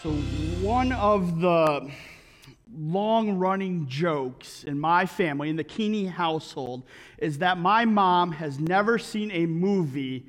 So, one of the long running jokes in my family, in the Keeney household, is that my mom has never seen a movie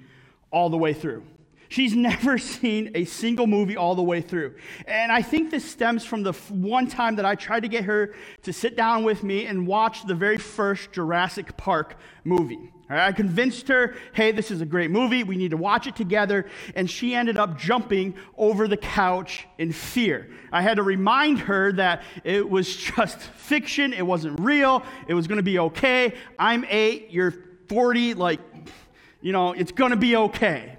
all the way through. She's never seen a single movie all the way through. And I think this stems from the one time that I tried to get her to sit down with me and watch the very first Jurassic Park movie. I convinced her, hey, this is a great movie. We need to watch it together. And she ended up jumping over the couch in fear. I had to remind her that it was just fiction, it wasn't real, it was going to be okay. I'm eight, you're 40, like, you know, it's going to be okay.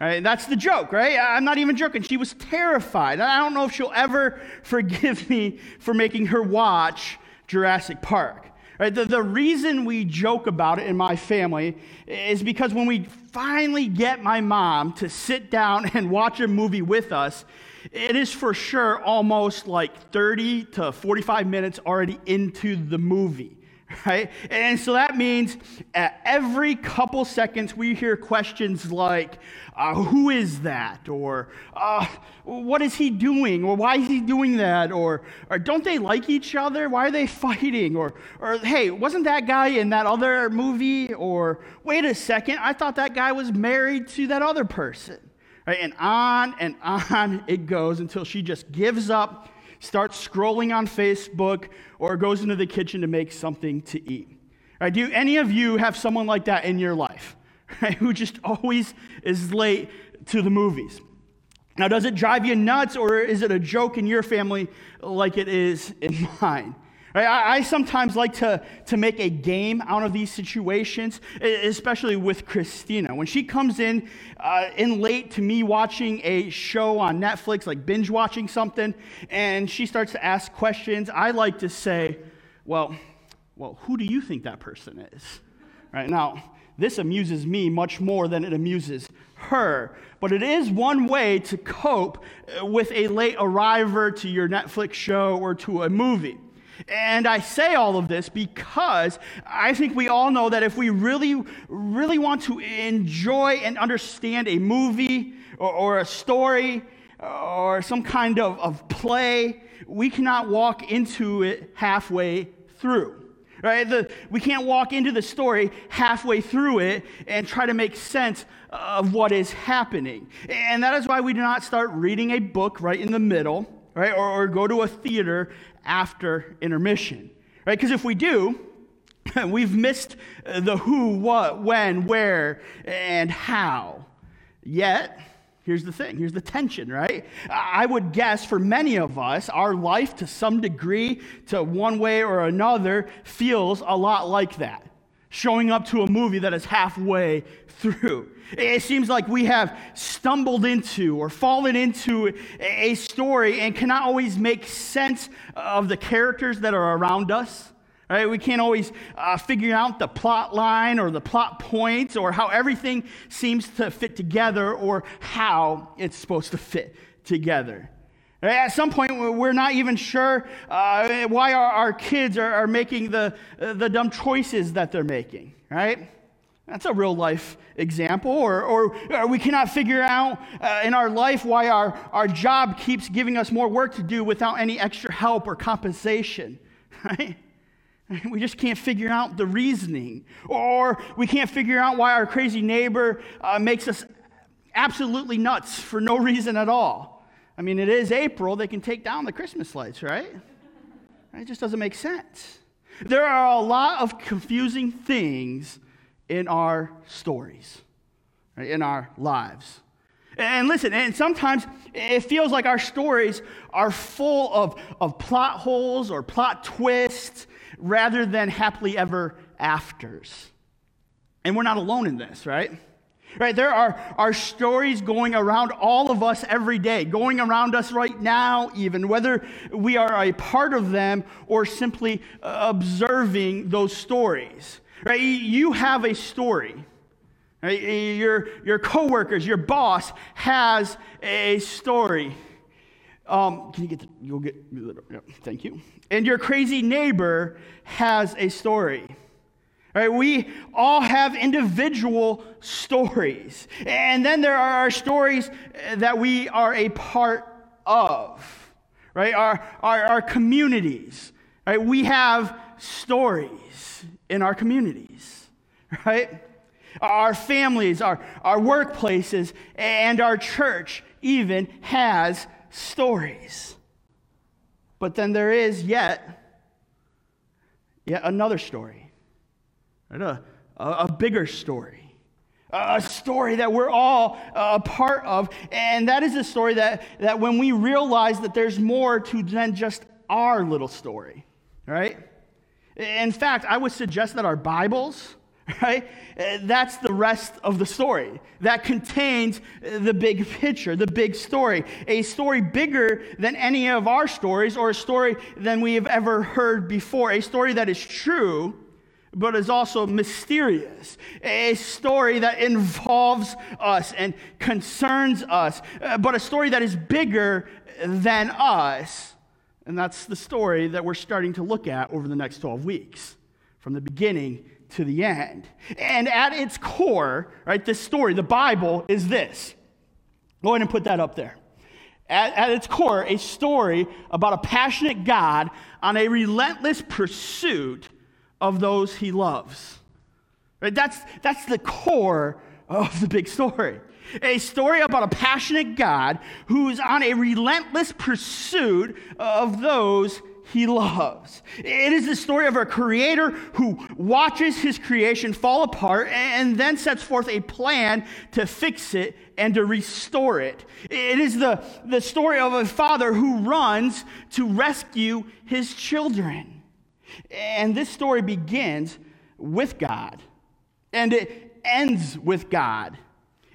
Right? That's the joke, right? I'm not even joking. She was terrified. I don't know if she'll ever forgive me for making her watch Jurassic Park. Right? The, the reason we joke about it in my family is because when we finally get my mom to sit down and watch a movie with us, it is for sure almost like 30 to 45 minutes already into the movie right? And so that means at every couple seconds we hear questions like, uh, Who is that? Or uh, What is he doing? Or Why is he doing that? Or, or Don't they like each other? Why are they fighting? Or, or Hey, wasn't that guy in that other movie? Or Wait a second, I thought that guy was married to that other person. Right? And on and on it goes until she just gives up starts scrolling on Facebook, or goes into the kitchen to make something to eat. Right, do any of you have someone like that in your life right, who just always is late to the movies? Now, does it drive you nuts, or is it a joke in your family like it is in mine? Right? I, I, sometimes like to, to make a game out of these situations, especially with Christina. When she comes in, uh, in late to me watching a show on Netflix, like binge watching something, and she starts to ask questions, I like to say, well, well, who do you think that person is? Right now, this amuses me much more than it amuses her. But it is one way to cope with a late arriver to your Netflix show or to a movie. And I say all of this because I think we all know that if we really, really want to enjoy and understand a movie or, or a story or some kind of, of play, we cannot walk into it halfway through. Right? The, we can't walk into the story halfway through it and try to make sense of what is happening. And that is why we do not start reading a book right in the middle, right? Or, or go to a theater after intermission, right? Because if we do, we've missed the who, what, when, where, and how. Yet, here's the thing here's the tension, right? I would guess for many of us, our life to some degree, to one way or another, feels a lot like that. Showing up to a movie that is halfway through. It seems like we have stumbled into or fallen into a story and cannot always make sense of the characters that are around us. Right? We can't always uh, figure out the plot line or the plot points or how everything seems to fit together or how it's supposed to fit together. At some point, we're not even sure uh, why our, our kids are, are making the, the dumb choices that they're making, right? That's a real life example. Or, or, or we cannot figure out uh, in our life why our, our job keeps giving us more work to do without any extra help or compensation, right? We just can't figure out the reasoning. Or we can't figure out why our crazy neighbor uh, makes us absolutely nuts for no reason at all. I mean, it is April, they can take down the Christmas lights, right? It just doesn't make sense. There are a lot of confusing things in our stories, right, in our lives. And listen, and sometimes it feels like our stories are full of, of plot holes or plot twists rather than happily ever afters. And we're not alone in this, right? Right, there are, are stories going around all of us every day, going around us right now, even, whether we are a part of them or simply observing those stories. Right? You have a story. Right? Your, your coworkers, your boss has a story. Um, can you get the, you'll get, yeah, thank you. And your crazy neighbor has a story. Right? We all have individual stories. And then there are our stories that we are a part of, right? Our, our, our communities, right? We have stories in our communities, right? Our families, our, our workplaces, and our church even has stories. But then there is yet, yet another story, right? a, a bigger story a story that we're all uh, a part of. And that is a story that, that when we realize that there's more to than just our little story, right? In fact, I would suggest that our Bibles, right? Eh, that's the rest of the story. That contains the big picture, the big story. A story bigger than any of our stories or a story than we have ever heard before. A story that is true, but is also mysterious. A story that involves us and concerns us, eh, but a story that is bigger than us. And that's the story that we're starting to look at over the next 12 weeks, from the beginning to the end. And at its core, right, this story, the Bible, is this. Go ahead and put that up there. At, at its core, a story about a passionate God on a relentless pursuit of those he loves. Right? That's, that's the core of the big story. A story about a passionate God who's on a relentless pursuit of those he loves. It is the story of a creator who watches his creation fall apart and then sets forth a plan to fix it and to restore it. It is the, the story of a father who runs to rescue his children. And this story begins with God and it ends with God.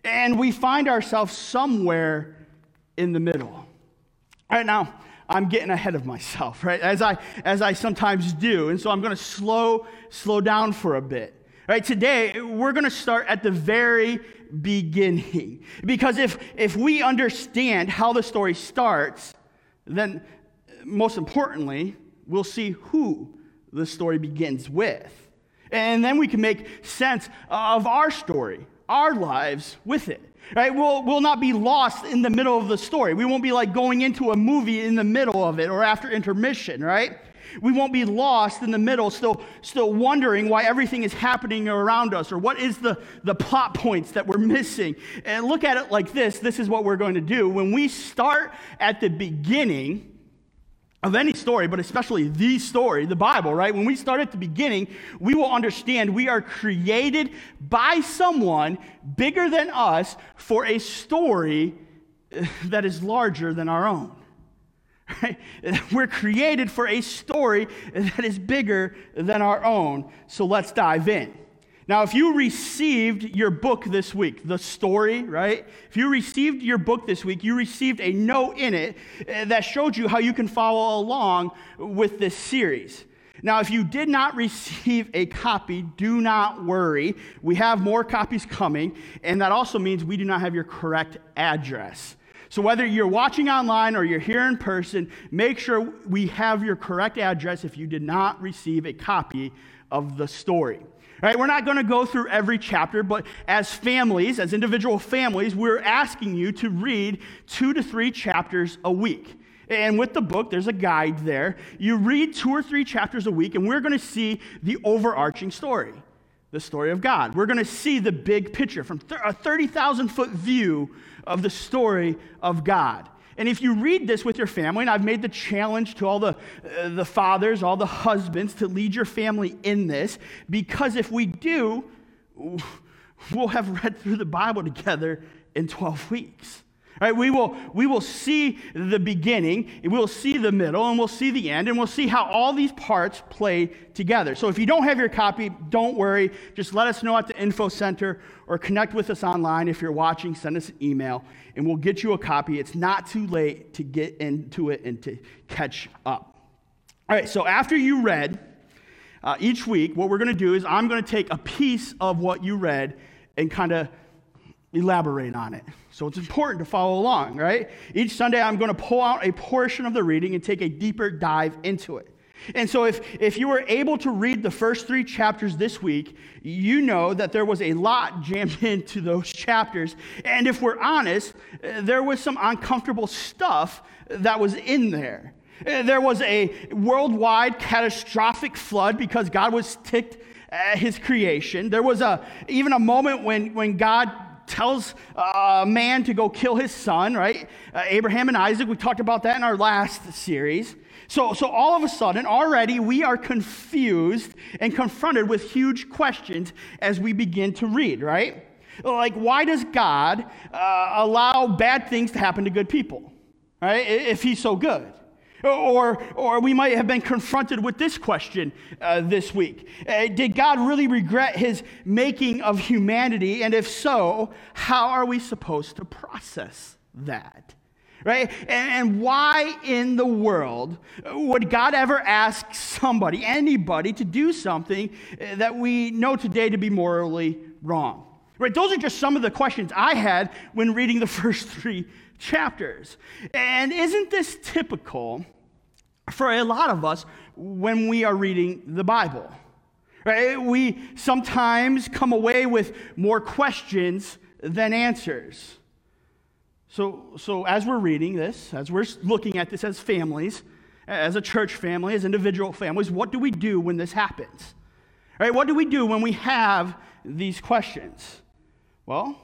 And we find ourselves somewhere in the middle. All right now, I'm getting ahead of myself, right? As I as I sometimes do. And so I'm going to slow slow down for a bit. Right? Today, we're going to start at the very beginning. Because if if we understand how the story starts, then most importantly, we'll see who the story begins with. And then we can make sense of our story, our lives with it. Right? We'll, we'll not be lost in the middle of the story. We won't be like going into a movie in the middle of it or after intermission, right? We won't be lost in the middle, still, still wondering why everything is happening around us or what is the, the plot points that we're missing. And look at it like this this is what we're going to do. When we start at the beginning, of any story, but especially the story, the Bible, right? When we start at the beginning, we will understand we are created by someone bigger than us for a story that is larger than our own. Right? We're created for a story that is bigger than our own. So let's dive in. Now, if you received your book this week, the story, right? If you received your book this week, you received a note in it eh, that showed you how you can follow along with this series. Now, if you did not receive a copy, do not worry. We have more copies coming, and that also means we do not have your correct address. So, whether you're watching online or you're here in person, make sure we have your correct address if you did not receive a copy of the story. Right? We're not going to go through every chapter, but as families, as individual families, we're asking you to read two to three chapters a week. And with the book, there's a guide there. You read two or three chapters a week, and we're going to see the overarching story the story of God. We're going to see the big picture from a 30,000 foot view of the story of God. And if you read this with your family, and I've made the challenge to all the, uh, the fathers, all the husbands, to lead your family in this, because if we do, we'll have read through the Bible together in 12 weeks. Right, we, will, we will see the beginning, and we'll see the middle, and we'll see the end, and we'll see how all these parts play together. So if you don't have your copy, don't worry. Just let us know at the info center or connect with us online. If you're watching, send us an email, and we'll get you a copy. It's not too late to get into it and to catch up. All right, so after you read uh, each week, what we're going to do is I'm going to take a piece of what you read and kind of elaborate on it. So it's important to follow along, right? Each Sunday, I'm going to pull out a portion of the reading and take a deeper dive into it. And so, if, if you were able to read the first three chapters this week, you know that there was a lot jammed into those chapters. And if we're honest, there was some uncomfortable stuff that was in there. There was a worldwide catastrophic flood because God was ticked at his creation. There was a, even a moment when, when God tells a man to go kill his son, right? Uh, Abraham and Isaac, we talked about that in our last series. So, so all of a sudden, already we are confused and confronted with huge questions as we begin to read, right? Like, why does God uh, allow bad things to happen to good people, right? If He's so good. Or, or we might have been confronted with this question uh, this week uh, Did God really regret his making of humanity? And if so, how are we supposed to process that? Right? And, and, why in the world would God ever ask somebody, anybody, to do something that we know today to be morally wrong? Right? Those are just some of the questions I had when reading the first three chapters. And isn't this typical for a lot of us when we are reading the Bible? Right? We sometimes come away with more questions than answers. So, so as we're reading this, as we're looking at this as families, as a church family, as individual families, what do we do when this happens? Right? What do we do when we have these questions? Well,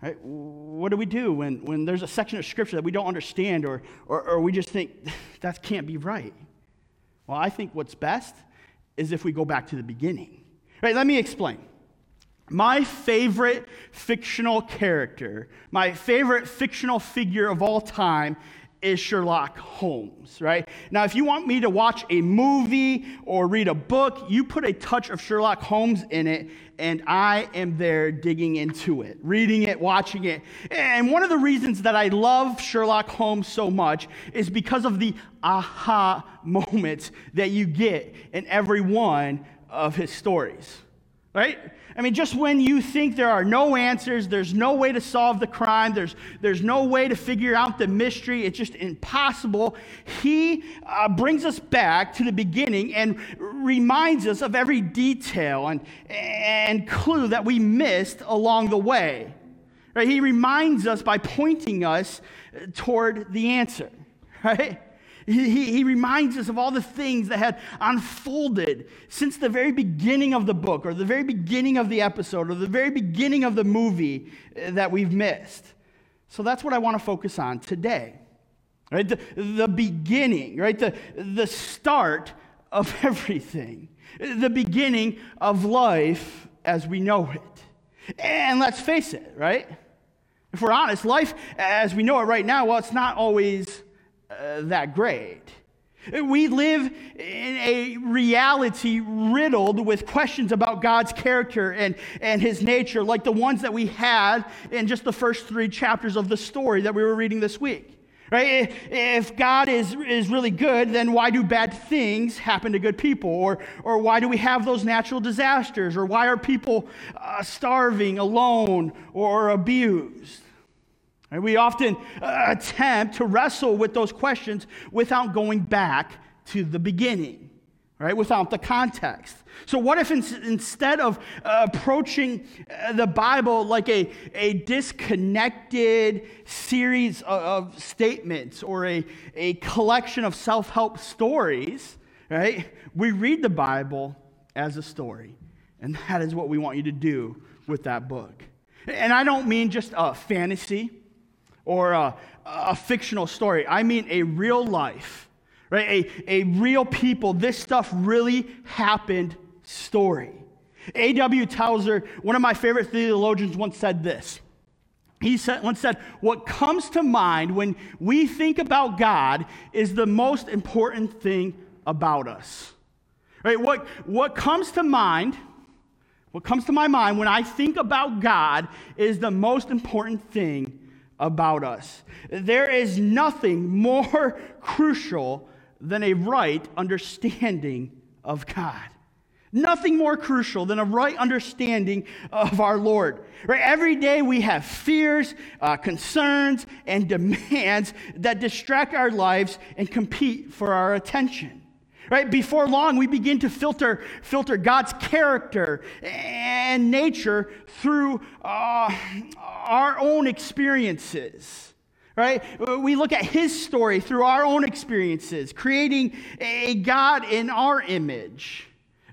right, what do we do when, when there's a section of scripture that we don't understand or, or, or we just think that can't be right? Well, I think what's best is if we go back to the beginning. Right, let me explain. My favorite fictional character, my favorite fictional figure of all time is Sherlock Holmes, right? Now, if you want me to watch a movie or read a book, you put a touch of Sherlock Holmes in it, and I am there digging into it, reading it, watching it. And one of the reasons that I love Sherlock Holmes so much is because of the aha moments that you get in every one of his stories, right? I mean, just when you think there are no answers, there's no way to solve the crime, there's, there's no way to figure out the mystery, it's just impossible, he uh, brings us back to the beginning and reminds us of every detail and, and clue that we missed along the way. Right? He reminds us by pointing us toward the answer. Right? He, he, reminds us of all the things that had unfolded since the very beginning of the book, or the very beginning of the episode, or the very beginning of the movie uh, that we've missed. So that's what I want to focus on today. Right? The, the beginning, right? The, the start of everything, the beginning of life as we know it. And let's face it, right? If we're honest, life as we know it right now, well, it's not always uh, that great. We live in a reality riddled with questions about God's character and, and his nature, like the ones that we had in just the first three chapters of the story that we were reading this week. Right? If God is, is really good, then why do bad things happen to good people? Or, or why do we have those natural disasters? Or why are people uh, starving, alone, or abused? And we often uh, attempt to wrestle with those questions without going back to the beginning, right? Without the context. So, what if in, instead of uh, approaching uh, the Bible like a, a disconnected series of, of statements or a, a collection of self help stories, right? We read the Bible as a story. And that is what we want you to do with that book. And I don't mean just a fantasy or a, a fictional story. I mean a real life, right? A, a real people, this stuff really happened story. A.W. Tozer, one of my favorite theologians, once said this. He said, once said, What comes to mind when we think about God is the most important thing about us. Right? What, what comes to mind, what comes to my mind when I think about God is the most important thing about us. There is nothing more crucial than a right understanding of God. Nothing more crucial than a right understanding of our Lord. Right? Every day we have fears, uh, concerns, and demands that distract our lives and compete for our attention. Right? Before long, we begin to filter, filter God's character and nature through uh, our own experiences. Right? We look at his story through our own experiences, creating a God in our image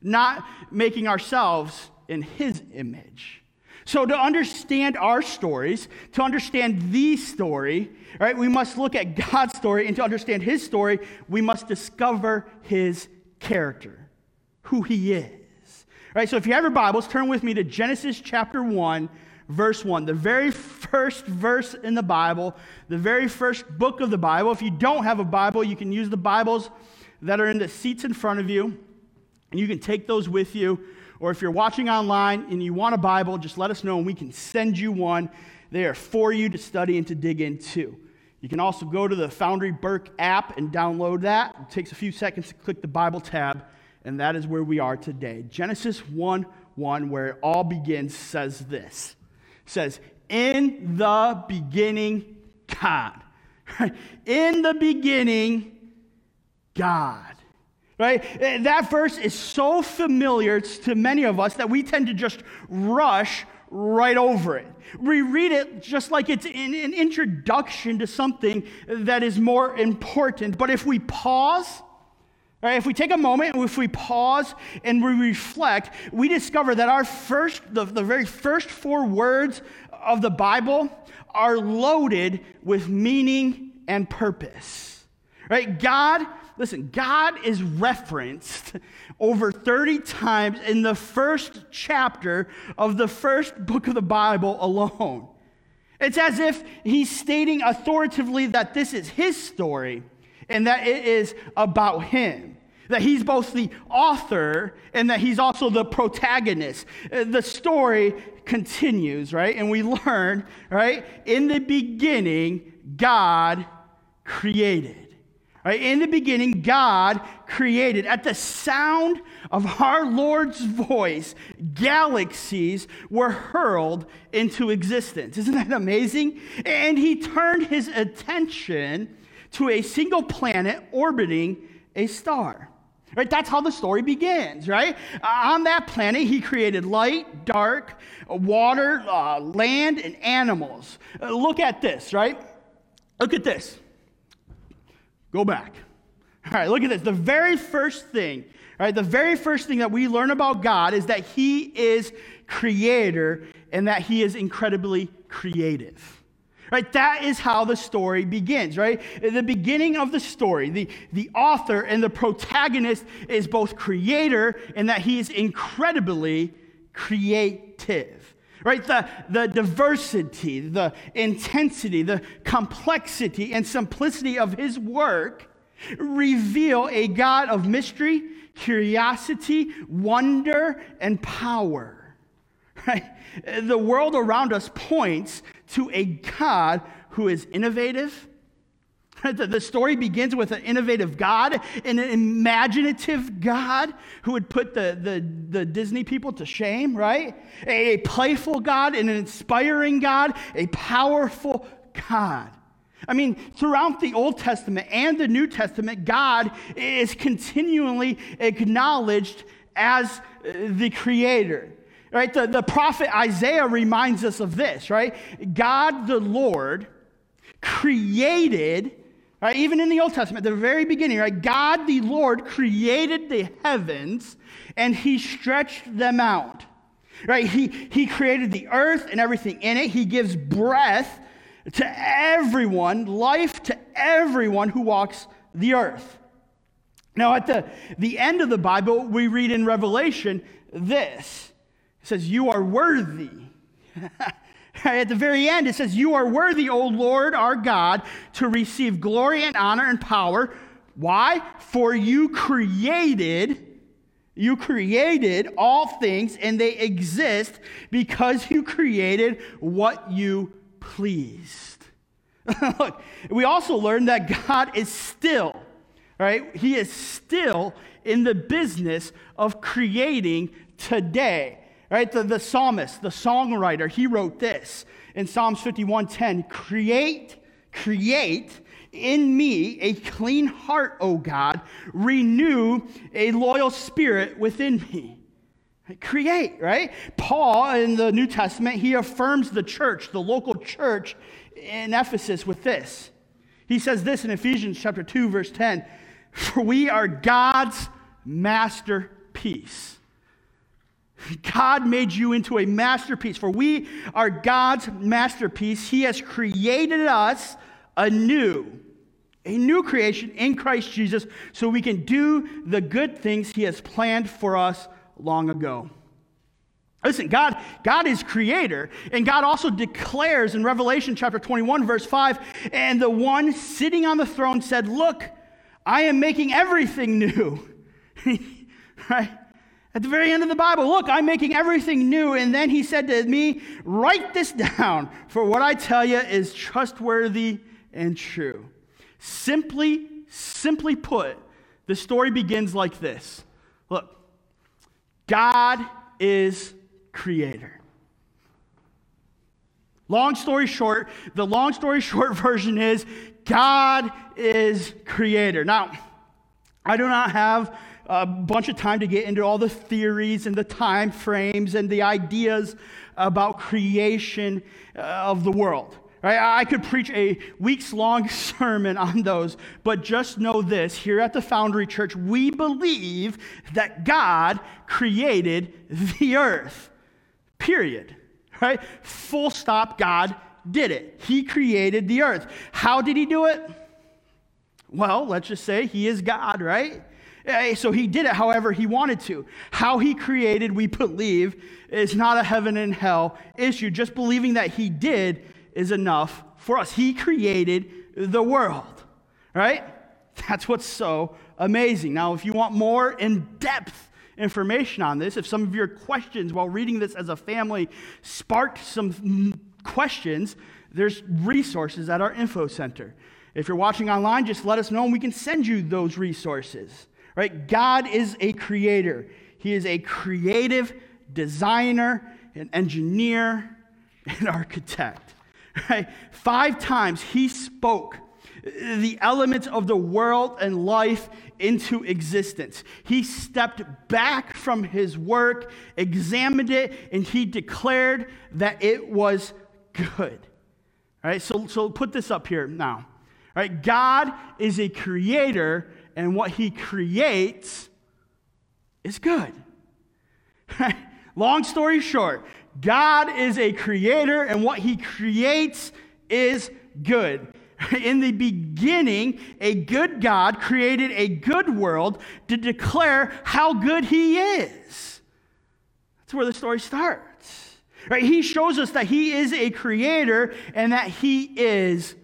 not making ourselves in his image. So, to understand our stories, to understand the story, right, we must look at God's story. And to understand his story, we must discover his character, who he is. Right, so if you have your Bibles, turn with me to Genesis chapter 1, verse 1, the very first verse in the Bible, the very first book of the Bible. If you don't have a Bible, you can use the Bibles that are in the seats in front of you. And you can take those with you. Or if you're watching online and you want a Bible, just let us know and we can send you one. They are for you to study and to dig into. You can also go to the Foundry Burke app and download that. It takes a few seconds to click the Bible tab, and that is where we are today. Genesis 1 1, where it all begins, says this it says, In the beginning, God. In the beginning, God. Right? Eh, that verse is so familiar to many of us that we tend to just rush right over it. We read it just like it's an introduction to something that is more important. But if we pause, right, if we take a moment if we pause and we reflect, we discover that our first, the, the very first four words of the Bible are loaded with meaning and purpose. Right? God Listen, God is referenced over 30 times in the first chapter of the first book of the Bible alone. It's as if he's stating authoritatively that this is his story and that it is about him. That he's both the author and that he's also the protagonist. Uh, the story continues, right? And we learn, right? In the beginning, God created. Right? In the beginning, God created. At the sound of our Lord's voice, galaxies were hurled into existence. Isn't that amazing? And he turned his attention to a single planet orbiting a star. Right? That's how the story begins, right? Uh, on that planet, he created light, dark, water, uh, land, and animals. Uh, look at this, right? Look at this. Go back. All right, look at this. The very first thing, right, the very first thing that we learn about God is that He is creator and that He is incredibly creative. Right? That is how the story begins, right? The beginning of the story, the, the author and the protagonist is both creator and that he is incredibly creative right? The, the diversity, the intensity, the complexity, and simplicity of his work reveal a God of mystery, curiosity, wonder, and power. Right? The world around us points to a God who is innovative, The story begins with an innovative God, an imaginative God who would put the, the, the, Disney people to shame, right? A playful God, an inspiring God, a powerful God. I mean, throughout the Old Testament and the New Testament, God is continually acknowledged as uh, the creator. Right? The, the prophet Isaiah reminds us of this, right? God the Lord created Right? Even in the Old Testament, the very beginning, right? God the Lord created the heavens and he stretched them out. Right? He, he created the earth and everything in it. He gives breath to everyone, life to everyone who walks the earth. Now, at the, the end of the Bible, we read in Revelation this it says, You are worthy. At the very end, it says, You are worthy, O Lord our God, to receive glory and honor and power. Why? For you created. You created all things and they exist because you created what you pleased. Look, we also learned that God is still right? He is still in the business of creating today. Right? The, the psalmist, the songwriter, he wrote this in Psalms 51:10, create, create in me a clean heart, O God, renew a loyal spirit within me. Create, right? Paul in the New Testament, he affirms the church, the local church in Ephesus with this. He says this in Ephesians chapter 2 verse 10, for we are God's masterpiece. God made you into a masterpiece. For we are God's masterpiece. He has created us anew, a new creation in Christ Jesus, so we can do the good things He has planned for us long ago. Listen, God, God is creator, and God also declares in Revelation chapter 21, verse 5, and the one sitting on the throne said, Look, I am making everything new. right? At the very end of the Bible, look, I'm making everything new. And then he said to me, Write this down, for what I tell you is trustworthy and true. Simply, simply put, the story begins like this Look, God is creator. Long story short, the long story short version is God is creator. Now, I do not have a bunch of time to get into all the theories and the time frames and the ideas about creation uh, of the world. Right? I could preach a weeks long sermon on those, but just know this here at the Foundry Church, we believe that God created the earth. Period. Right? Full stop, God did it. He created the earth. How did he do it? Well, let's just say he is God, right? Eh, so he did it however he wanted to. How he created, we believe, is not a heaven and hell issue. Just believing that he did is enough for us. He created the world, right? That's what's so amazing. Now, if you want more in depth information on this, if some of your questions while reading this as a family sparked some questions, there's resources at our info center. If you're watching online, just let us know and we can send you those resources. Right? God is a creator. He is a creative designer, an engineer, an architect. Right? Five times he spoke the elements of the world and life into existence. He stepped back from his work, examined it, and he declared that it was good. All right, so, so put this up here now. All right, God is a creator, and what he creates is good. Long story short, God is a creator, and what he creates is good. In the beginning, a good God created a good world to declare how good he is. That's where the story starts. Right? He shows us that he is a creator and that he is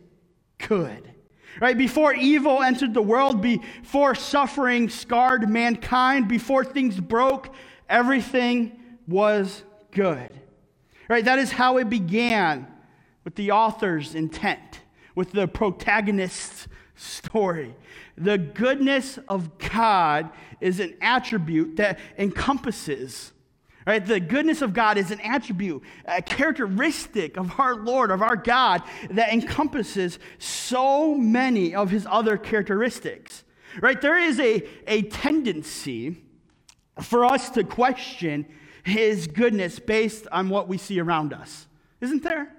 good. Right? Before evil entered the world, before suffering scarred mankind, before things broke, everything was good. Right? That is how it began with the author's intent, with the protagonist's story. The goodness of God is an attribute that encompasses Right? The goodness of God is an attribute, a characteristic of our Lord, of our God, that encompasses so many of his other characteristics. Right? There is a, a tendency for us to question his goodness based on what we see around us. Isn't there?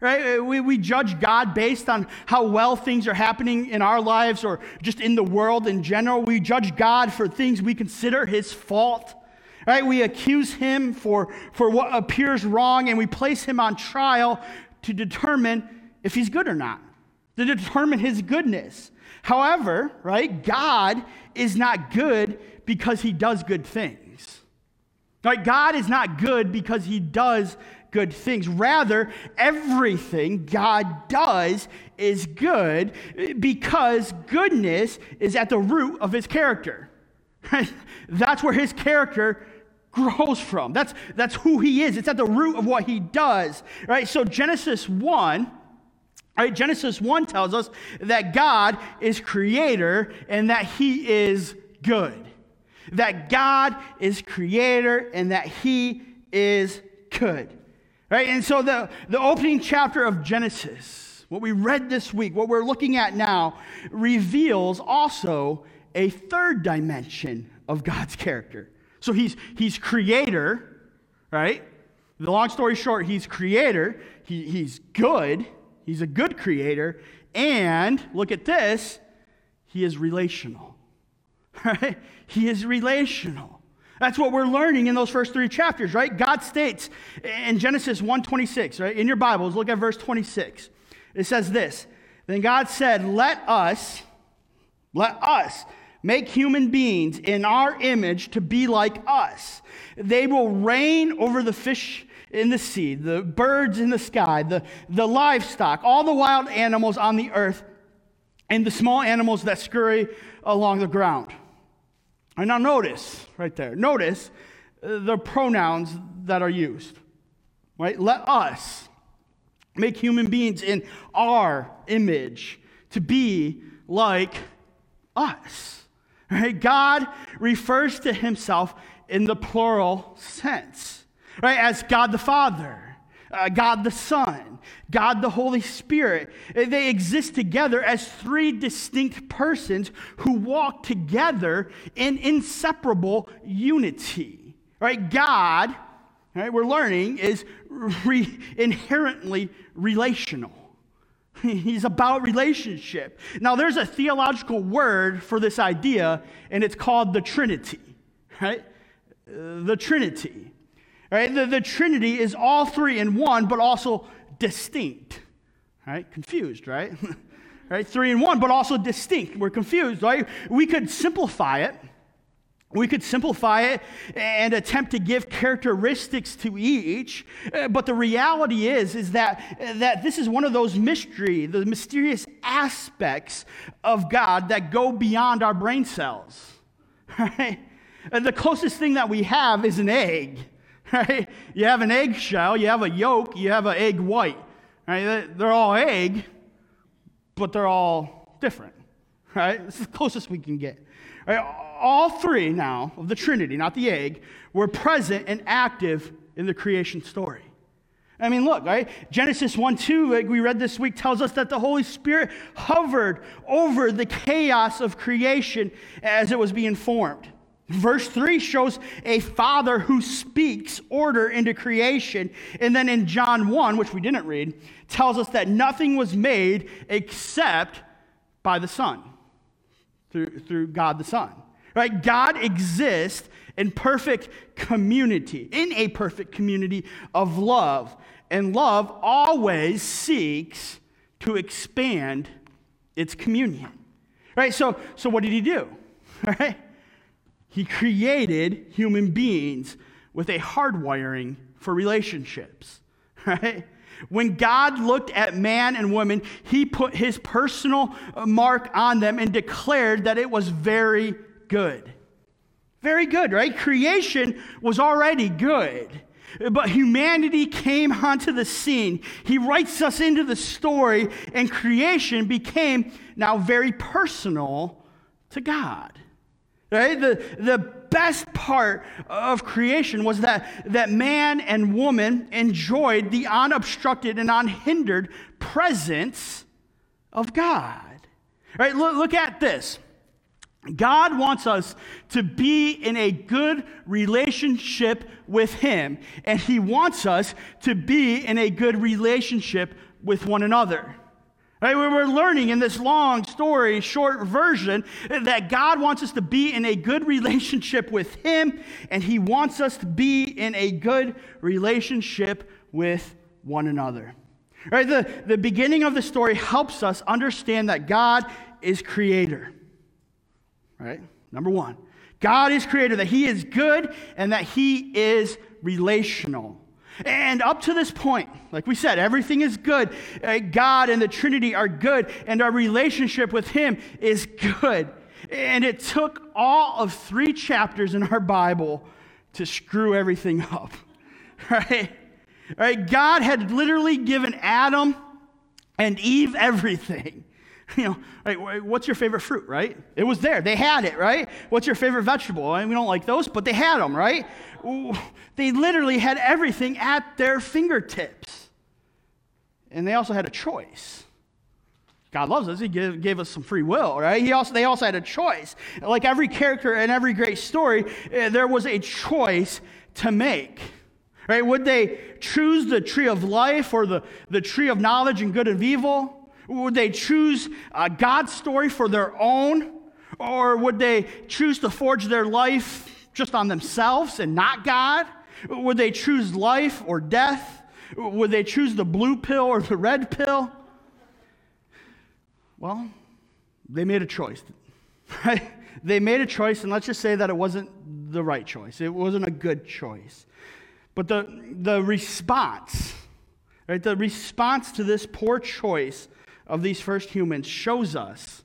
Right? We, we judge God based on how well things are happening in our lives or just in the world in general. We judge God for things we consider his fault. Right? We accuse him for, for what appears wrong and we place him on trial to determine if he's good or not, to determine his goodness. However, right, God is not good because he does good things. Right? God is not good because he does good things. Rather, everything God does is good because goodness is at the root of his character. Right? That's where his character grows from. That's, that's who he is. It's at the root of what he does, right? So Genesis 1 Right? Genesis 1 tells us that God is creator and that he is good. That God is creator and that he is good. Right? And so the, the opening chapter of Genesis, what we read this week, what we're looking at now, reveals also a third dimension of God's character. So he's, he's creator, right? The long story short, he's creator, he, he's good, he's a good creator, and look at this, he is relational. Right? He is relational. That's what we're learning in those first three chapters, right? God states in Genesis 1:26, right? In your Bibles, look at verse 26. It says this: Then God said, "Let us let us make human beings in our image to be like us. They will reign over the fish in the sea, the birds in the sky, the, the livestock, all the wild animals on the earth, and the small animals that scurry along the ground. And now notice right there, notice uh, the pronouns that are used. Right? Let us make human beings in our image to be like us. Right? God refers to himself in the plural sense right? As God the Father, uh, God the Son, God the Holy Spirit. They exist together as three distinct persons who walk together in inseparable unity, right? God, right, we're learning, is re- inherently relational. He's about relationship. Now, there's a theological word for this idea, and it's called the Trinity, right? The Trinity. Right? The, the Trinity is all three in one, but also distinct. Right? Confused, right? right? Three in one, but also distinct. We're confused, right? We could simplify it. We could simplify it and attempt to give characteristics to each, uh, but the reality is, is that, that this is one of those mystery, the mysterious aspects of God that go beyond our brain cells. Right? And the closest thing that we have is an egg. right? You have an eggshell, you have a yolk, you have an egg white. Right? They're all egg, but they're all different. Right? It's the closest we can get. All three now of the Trinity, not the egg, were present and active in the creation story. I mean, look, right? Genesis 1 2, like we read this week, tells us that the Holy Spirit hovered over the chaos of creation as it was being formed. Verse 3 shows a father who speaks order into creation. And then in John 1, which we didn't read, tells us that nothing was made except by the Son, through, through God the Son. Right? God exists in perfect community, in a perfect community of love. And love always seeks to expand its communion. Right? So, so what did he do? Right? He created human beings with a hardwiring for relationships, right? When God looked at man and woman, he put his personal mark on them and declared that it was very good. Very good, right? Creation was already good. But humanity came onto the scene. He writes us into the story, and creation became now very personal to God. Right? The, the best part of creation was that, that man and woman enjoyed the unobstructed and unhindered presence of God. Right? Look, look at this. God wants us to be in a good relationship with Him, and He wants us to be in a good relationship with one another. Right? We're learning in this long story, short version, that God wants us to be in a good relationship with Him, and He wants us to be in a good relationship with one another. Right? The, the beginning of the story helps us understand that God is creator. Right? Number one, God is creator, that He is good and that He is relational. And up to this point, like we said, everything is good. Uh, God and the Trinity are good, and our relationship with Him is good. And it took all of three chapters in our Bible to screw everything up. Right? Right? God had literally given Adam and Eve everything. You know, like, what's your favorite fruit, right? It was there. They had it, right? What's your favorite vegetable? I mean, we don't like those, but they had them, right? They literally had everything at their fingertips. And they also had a choice. God loves us. He gave, gave, us some free will, right? He also, they also had a choice. Like every character in every great story, eh, there was a choice to make. Right? Would they choose the tree of life or the, the tree of knowledge and good and evil? Would they choose uh, God's story for their own? Or would they choose to forge their life just on themselves and not God? Would they choose life or death? Would they choose the blue pill or the red pill? Well, they made a choice, right? They made a choice, and let's just say that it wasn't the right choice. It wasn't a good choice. But the, the response, right, the response to this poor choice of these first humans shows us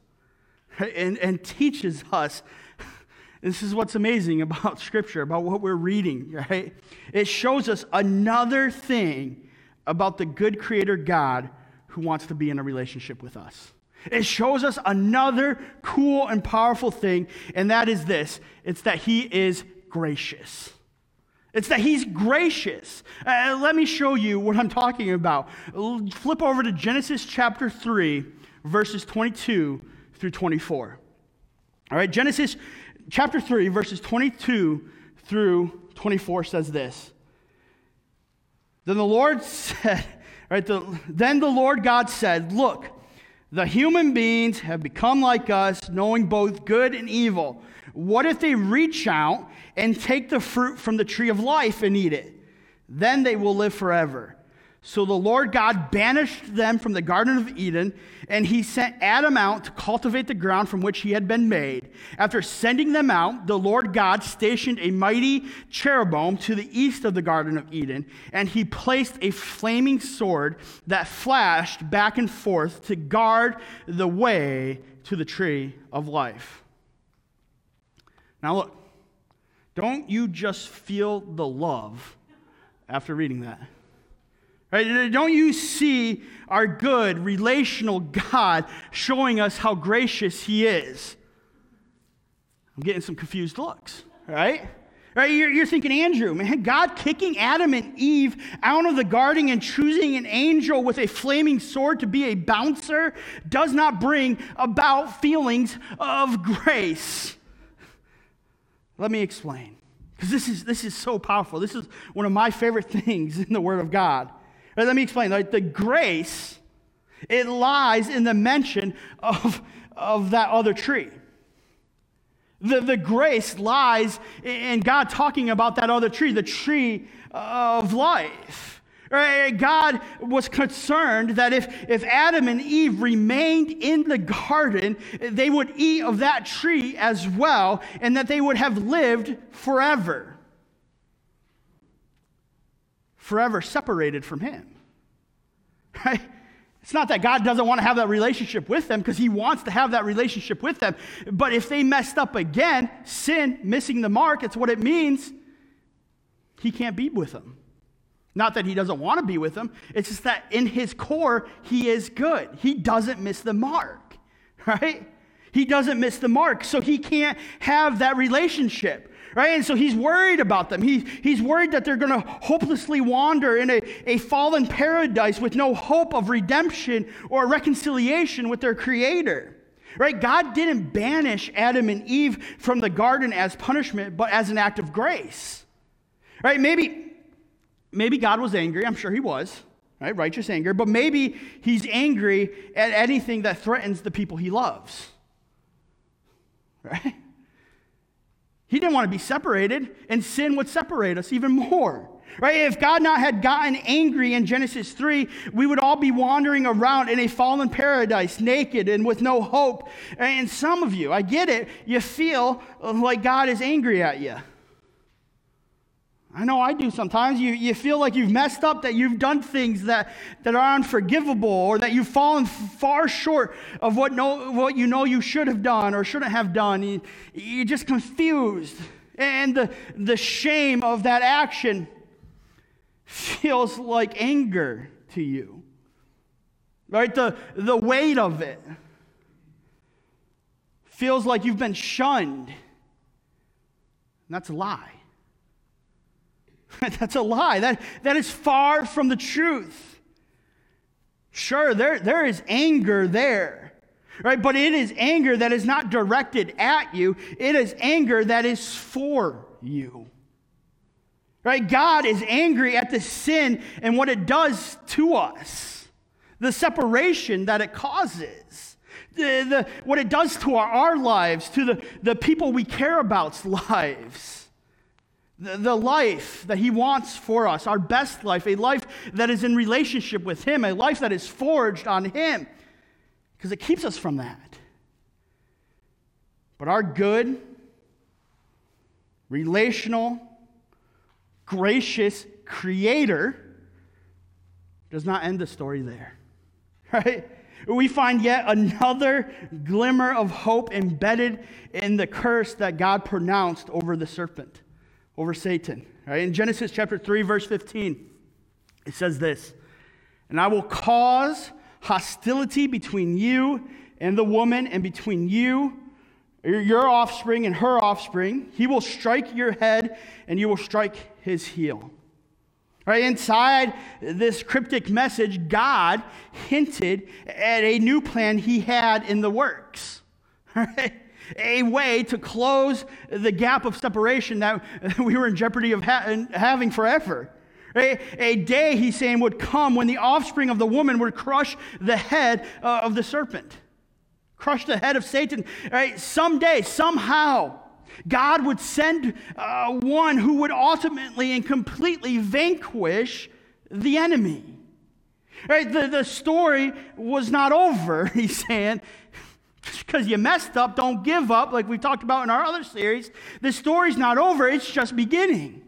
and, and teaches us this is what's amazing about Scripture, about what we're reading, right? It shows us another thing about the good Creator God who wants to be in a relationship with us. It shows us another cool and powerful thing, and that is this it's that He is gracious. It's that he's gracious. Uh, let me show you what I'm talking about. Flip over to Genesis chapter 3, verses 22 through 24. All right, Genesis chapter 3, verses 22 through 24 says this. Then the Lord said, right, the, then the Lord God said, Look, the human beings have become like us, knowing both good and evil. What if they reach out and take the fruit from the tree of life and eat it? Then they will live forever. So the Lord God banished them from the Garden of Eden, and he sent Adam out to cultivate the ground from which he had been made. After sending them out, the Lord God stationed a mighty cherubim to the east of the Garden of Eden, and he placed a flaming sword that flashed back and forth to guard the way to the tree of life. Now, look, don't you just feel the love after reading that? Right? Don't you see our good, relational God showing us how gracious He is? I'm getting some confused looks, right? Right? You're, you're thinking, Andrew, man, God kicking Adam and Eve out of the garden and choosing an angel with a flaming sword to be a bouncer does not bring about feelings of grace. Let me explain. Because this is, this is so powerful. This is one of my favorite things in the Word of God. Right, let me explain. Like the grace, it lies in the mention of, of that other tree. The, the grace lies in God talking about that other tree, the tree of life. Right? God was concerned that if, if Adam and Eve remained in the garden, they would eat of that tree as well, and that they would have lived forever forever separated from Him. Right? It's not that God doesn't want to have that relationship with them because He wants to have that relationship with them. But if they messed up again, sin, missing the mark, it's what it means, He can't be with them. Not that He doesn't want to be with them, it's just that in His core, He is good. He doesn't miss the mark, right? He doesn't miss the mark, so He can't have that relationship right? And so he's worried about them. He, he's worried that they're going to hopelessly wander in a, a fallen paradise with no hope of redemption or reconciliation with their creator. Right? God didn't banish Adam and Eve from the garden as punishment, but as an act of grace. Right? Maybe, maybe God was angry. I'm sure he was. Right? Righteous anger. But maybe he's angry at anything that threatens the people he loves. Right? He didn't want to be separated, and sin would separate us even more. Right? If God not had gotten angry in Genesis 3, we would all be wandering around in a fallen paradise, naked and with no hope. And some of you, I get it, you feel like God is angry at you. I know I do sometimes. You, you feel like you've messed up, that you've done things that, that are unforgivable, or that you've fallen far short of what, know, what you know you should have done or shouldn't have done. You, you're just confused. And the, the shame of that action feels like anger to you. right? The, the weight of it feels like you've been shunned. And that's a lie. that's a lie. That, that is far from the truth. Sure, there, there is anger there, right? But it is anger that is not directed at you, it is anger that is for you. Right? God is angry at the sin and what it does to us, the separation that it causes, the, the, what it does to our, our lives, to the, the people we care about's lives. The, life that He wants for us, our best life, a life that is in relationship with Him, a life that is forged on Him, because it keeps us from that. But our good, relational, gracious creator does not end the story there. Right? We find yet another glimmer of hope embedded in the curse that God pronounced over the serpent, over Satan. Right? In Genesis chapter 3, verse 15, it says this And I will cause hostility between you and the woman, and between you your offspring and her offspring. He will strike your head, and you will strike his heel. Right inside this cryptic message, God hinted at a new plan he had in the works. Right? A way to close the gap of separation that we were in jeopardy of ha- having forever. A, a, day, he's saying, would come when the offspring of the woman would crush the head uh, of the serpent crush the head of Satan. Right? Someday, somehow, God would send uh, one who would ultimately and completely vanquish the enemy. Right? The, the story was not over, he's saying. Because you messed up, don't give up, like we talked about in our other series. The story's not over, it's just beginning.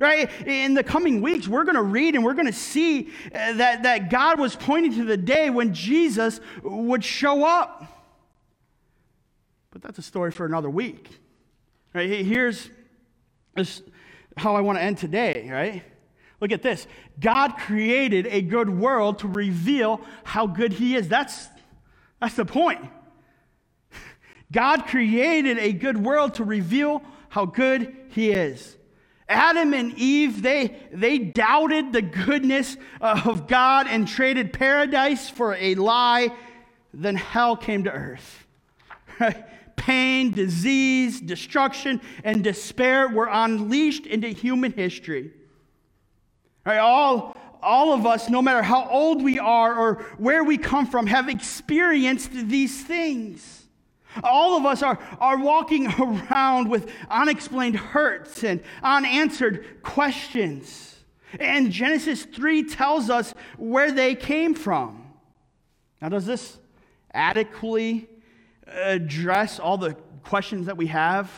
Right? In the coming weeks, we're going to read and we're going to see uh, that, that God was pointing to the day when Jesus would show up. But that's a story for another week. Right? Here's how I want to end today, right? Look at this. God created a good world to reveal how good He is. That's, that's the point. God created a good world to reveal how good He is. Adam and Eve, they, they doubted the goodness of God and traded paradise for a lie. Then hell came to earth. Pain, disease, destruction, and despair were unleashed into human history. all, all of us, no matter how old we are or where we come from, have experienced these things. All of us are, are walking around with unexplained hurts and unanswered questions. And Genesis 3 tells us where they came from. Now, does this adequately address all the questions that we have?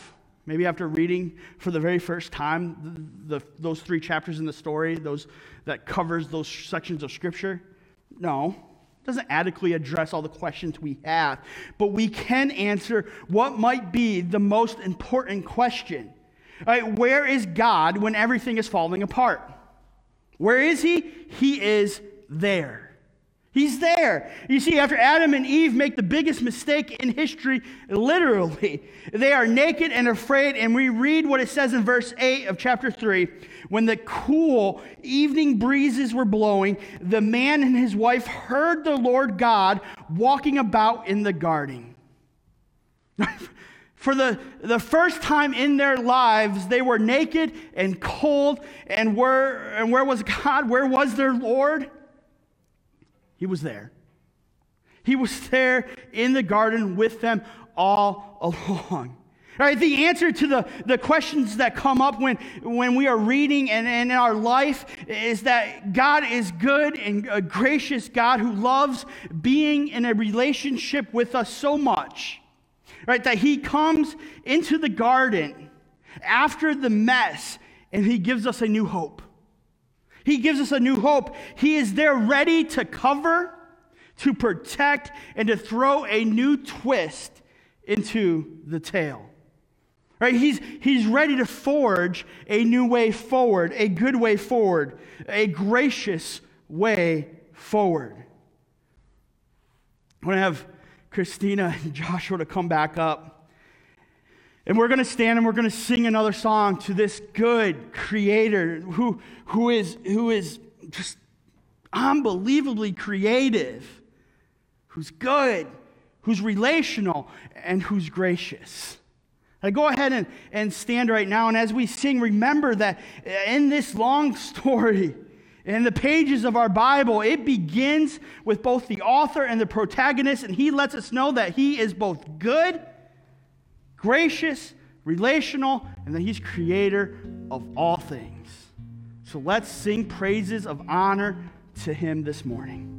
Maybe after reading for the very first time the, the, those three chapters in the story, those that covers those sections of Scripture? No doesn't adequately address all the questions we have, but we can answer what might be the most important question. Right, where is God when everything is falling apart? Where is He? He is there. He's there. You see, after Adam and Eve make the biggest mistake in history, literally, they are naked and afraid. And we read what it says in verse 8 of chapter 3 when the cool evening breezes were blowing, the man and his wife heard the Lord God walking about in the garden. For the, the first time in their lives, they were naked and cold. And where, and where was God? Where was their Lord? He was there. He was there in the garden with them all along. Right, the answer to the, the questions that come up when, when we are reading and, and in our life is that God is good and a gracious God who loves being in a relationship with us so much. Right, that He comes into the garden after the mess and He gives us a new hope. He gives us a new hope. He is there ready to cover, to protect, and to throw a new twist into the tale. Right? He's, he's ready to forge a new way forward, a good way forward, a gracious way forward. I want to have Christina and Joshua to come back up. And we're going to stand and we're going to sing another song to this good creator who, who, is, who is just unbelievably creative, who's good, who's relational, and who's gracious. I go ahead and, and stand right now. And as we sing, remember that in this long story, in the pages of our Bible, it begins with both the author and the protagonist, and he lets us know that he is both good, gracious, relational, and that he's creator of all things. So let's sing praises of honor to him this morning.